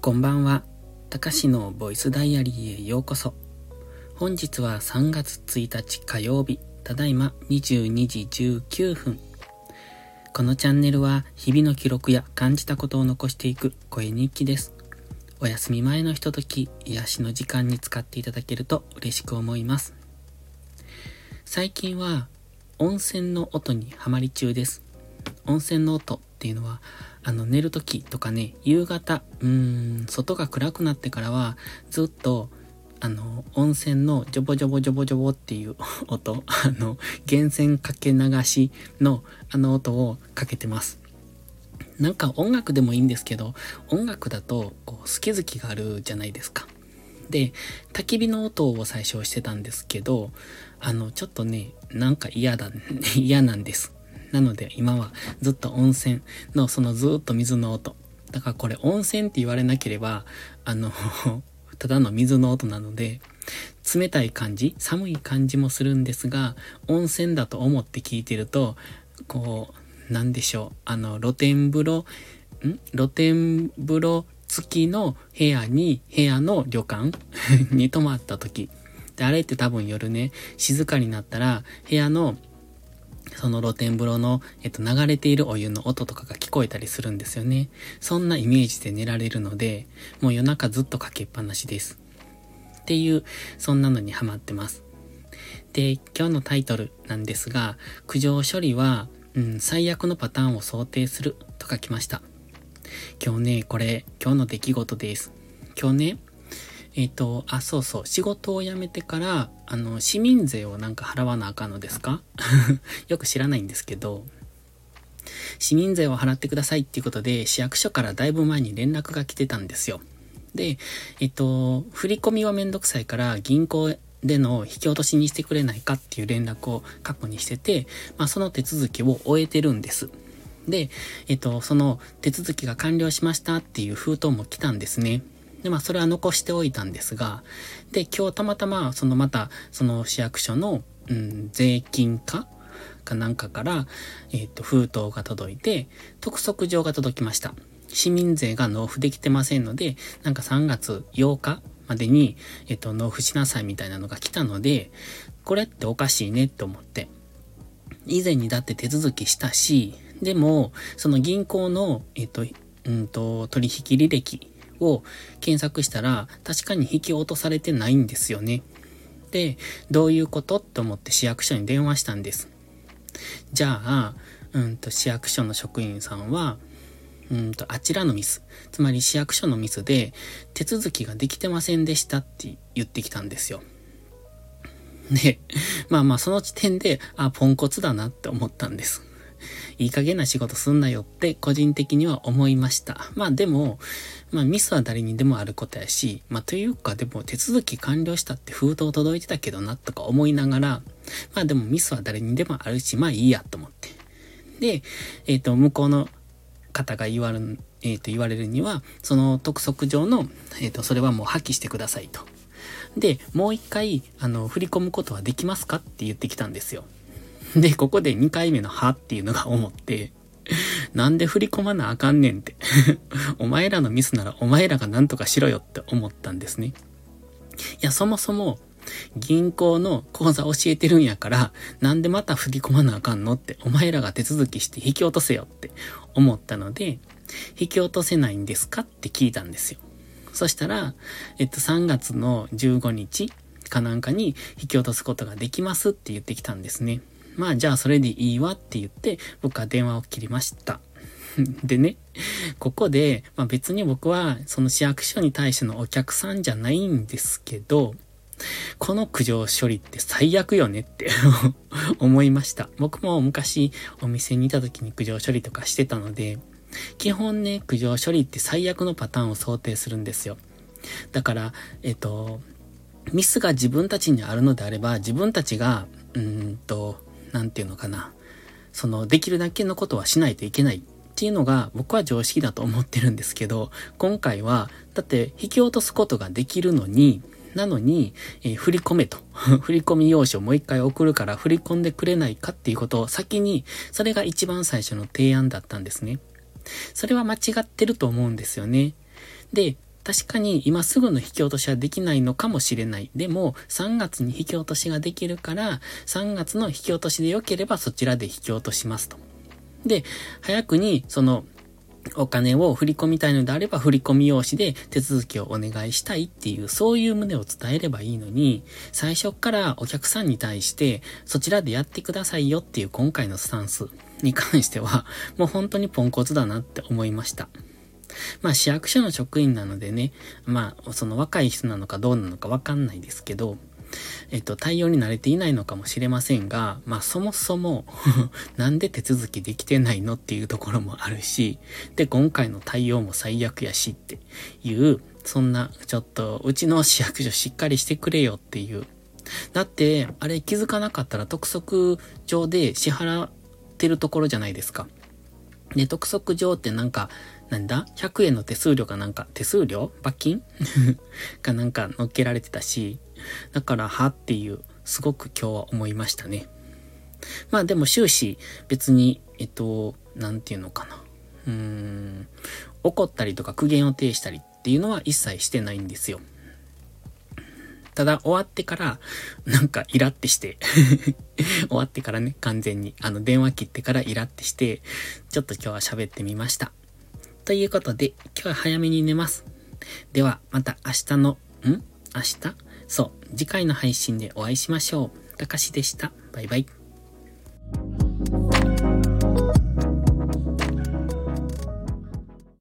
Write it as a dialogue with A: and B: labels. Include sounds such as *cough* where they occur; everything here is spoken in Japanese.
A: こんばんは。たかしのボイスダイアリーへようこそ。本日は3月1日火曜日、ただいま22時19分。このチャンネルは日々の記録や感じたことを残していく声日記です。お休み前のひととき、癒しの時間に使っていただけると嬉しく思います。最近は温泉の音にハマり中です。温泉の音っていうのはあの、寝るときとかね、夕方、うーん、外が暗くなってからは、ずっと、あの、温泉のジョボジョボジョボジョボっていう *laughs* 音、あの、源泉かけ流しのあの音をかけてます。なんか音楽でもいいんですけど、音楽だと、こう、好き好きがあるじゃないですか。で、焚き火の音を最初してたんですけど、あの、ちょっとね、なんか嫌だ、*laughs* 嫌なんです。なので今はずっと温泉のそのずっと水の音。だからこれ温泉って言われなければ、あの *laughs* ただの水の音なので、冷たい感じ、寒い感じもするんですが、温泉だと思って聞いてると、こう、なんでしょう、あの、露天風呂、ん？露天風呂付きの部屋に、部屋の旅館 *laughs* に泊まった時。で、あれって多分夜ね、静かになったら、部屋のその露天風呂の、えっと、流れているお湯の音とかが聞こえたりするんですよね。そんなイメージで寝られるので、もう夜中ずっとかけっぱなしです。っていう、そんなのにハマってます。で、今日のタイトルなんですが、苦情処理は、うん、最悪のパターンを想定すると書きました。今日ね、これ、今日の出来事です。今日ね、えっ、ー、と、あ、そうそう、仕事を辞めてから、あの、市民税をなんか払わなあかんのですか？*laughs* よく知らないんですけど、市民税を払ってくださいっていうことで、市役所からだいぶ前に連絡が来てたんですよ。で、えっと、振り込みはめんどくさいから銀行での引き落としにしてくれないかっていう連絡を過去にしてて、まあその手続きを終えてるんです。で、えっと、その手続きが完了しましたっていう封筒も来たんですね。で、まあ、それは残しておいたんですが、で、今日たまたま、そのまた、その市役所の、うん、税金課かなんかから、えっ、ー、と、封筒が届いて、督促状が届きました。市民税が納付できてませんので、なんか3月8日までに、えっ、ー、と、納付しなさいみたいなのが来たので、これっておかしいねって思って。以前にだって手続きしたし、でも、その銀行の、えっ、ー、と、うんと、取引履歴を検索したら、確かに引き落とされてないんですよね。で、どういうこと？って思って市役所に電話したんです。じゃあ、うんと、市役所の職員さんは、うんと、あちらのミス。つまり市役所のミスで、手続きができてませんでしたって言ってきたんですよ。で、まあまあその時点で、あ、ポンコツだなって思ったんです。*laughs* いい加減な仕事すんなよって個人的には思いました。まあでも、まあミスは誰にでもあることやし、まあというかでも手続き完了したって封筒届いてたけどなとか思いながら、まあでもミスは誰にでもあるし、まあいいやと思って。で、えっ、ー、と、向こうの方が言われる、えっ、ー、と、言われるには、その督促上の、えっ、ー、と、それはもう破棄してくださいと。で、もう一回、あの、振り込むことはできますかって言ってきたんですよ。*laughs* で、ここで2回目のはっていうのが思って、*laughs* なんで振り込まなあかんねんって *laughs* お前らのミスならお前らが何とかしろよって思ったんですね。いや、そもそも、銀行の口座教えてるんやから、なんでまた振り込まなあかんのって、お前らが手続きして引き落とせよって思ったので、引き落とせないんですかって聞いたんですよ。そしたら、えっと、3月の15日かなんかに引き落とすことができますって言ってきたんですね。まあじゃあそれでいいわって言って僕は電話を切りました。*laughs* でね、ここで、まあ別に僕はその市役所に対してのお客さんじゃないんですけど、この苦情処理って最悪よねって *laughs* 思いました。僕も昔お店にいた時に苦情処理とかしてたので、基本ね、苦情処理って最悪のパターンを想定するんですよ。だから、えっと、ミスが自分たちにあるのであれば、自分たちが、うんと、なんていうのかな。その、できるだけのことはしないといけないっていうのが僕は常識だと思ってるんですけど、今回は、だって引き落とすことができるのに、なのに、えー、振り込めと。*laughs* 振り込み用紙をもう一回送るから振り込んでくれないかっていうことを先に、それが一番最初の提案だったんですね。それは間違ってると思うんですよね。で、確かに今すぐの引き落としはできないのかもしれない。でも、3月に引き落としができるから、3月の引き落としで良ければそちらで引き落としますと。で、早くに、その、お金を振り込みたいのであれば振り込み用紙で手続きをお願いしたいっていう、そういう旨を伝えればいいのに、最初からお客さんに対して、そちらでやってくださいよっていう今回のスタンスに関しては、もう本当にポンコツだなって思いました。まあ市役所の職員なのでね、まあその若い人なのかどうなのかわかんないですけど、えっと、対応に慣れていないのかもしれませんが、まあそもそも *laughs* なんで手続きできてないのっていうところもあるし、で、今回の対応も最悪やしっていう、そんな、ちょっと、うちの市役所しっかりしてくれよっていう。だって、あれ気づかなかったら督促上で支払ってるところじゃないですか。で、督促上ってなんか、なんだ ?100 円の手数料かなんか、手数料？罰金？*laughs* かなんか乗っけられてたし、だから、はっていう、すごく今日は思いましたね。まあでも終始別に、えっと、なんていうのかな。うーん、怒ったりとか苦言を呈したりっていうのは一切してないんですよ。ただ終わってから、なんかイラってして *laughs* 終わってからね、完全に、あの電話切ってからイラってして、ちょっと今日は喋ってみました。ということで、今日は早めに寝ます。では、また明日の、ん？明日？そう、次回の配信でお会いしましょう。たかしでした。バイバイ。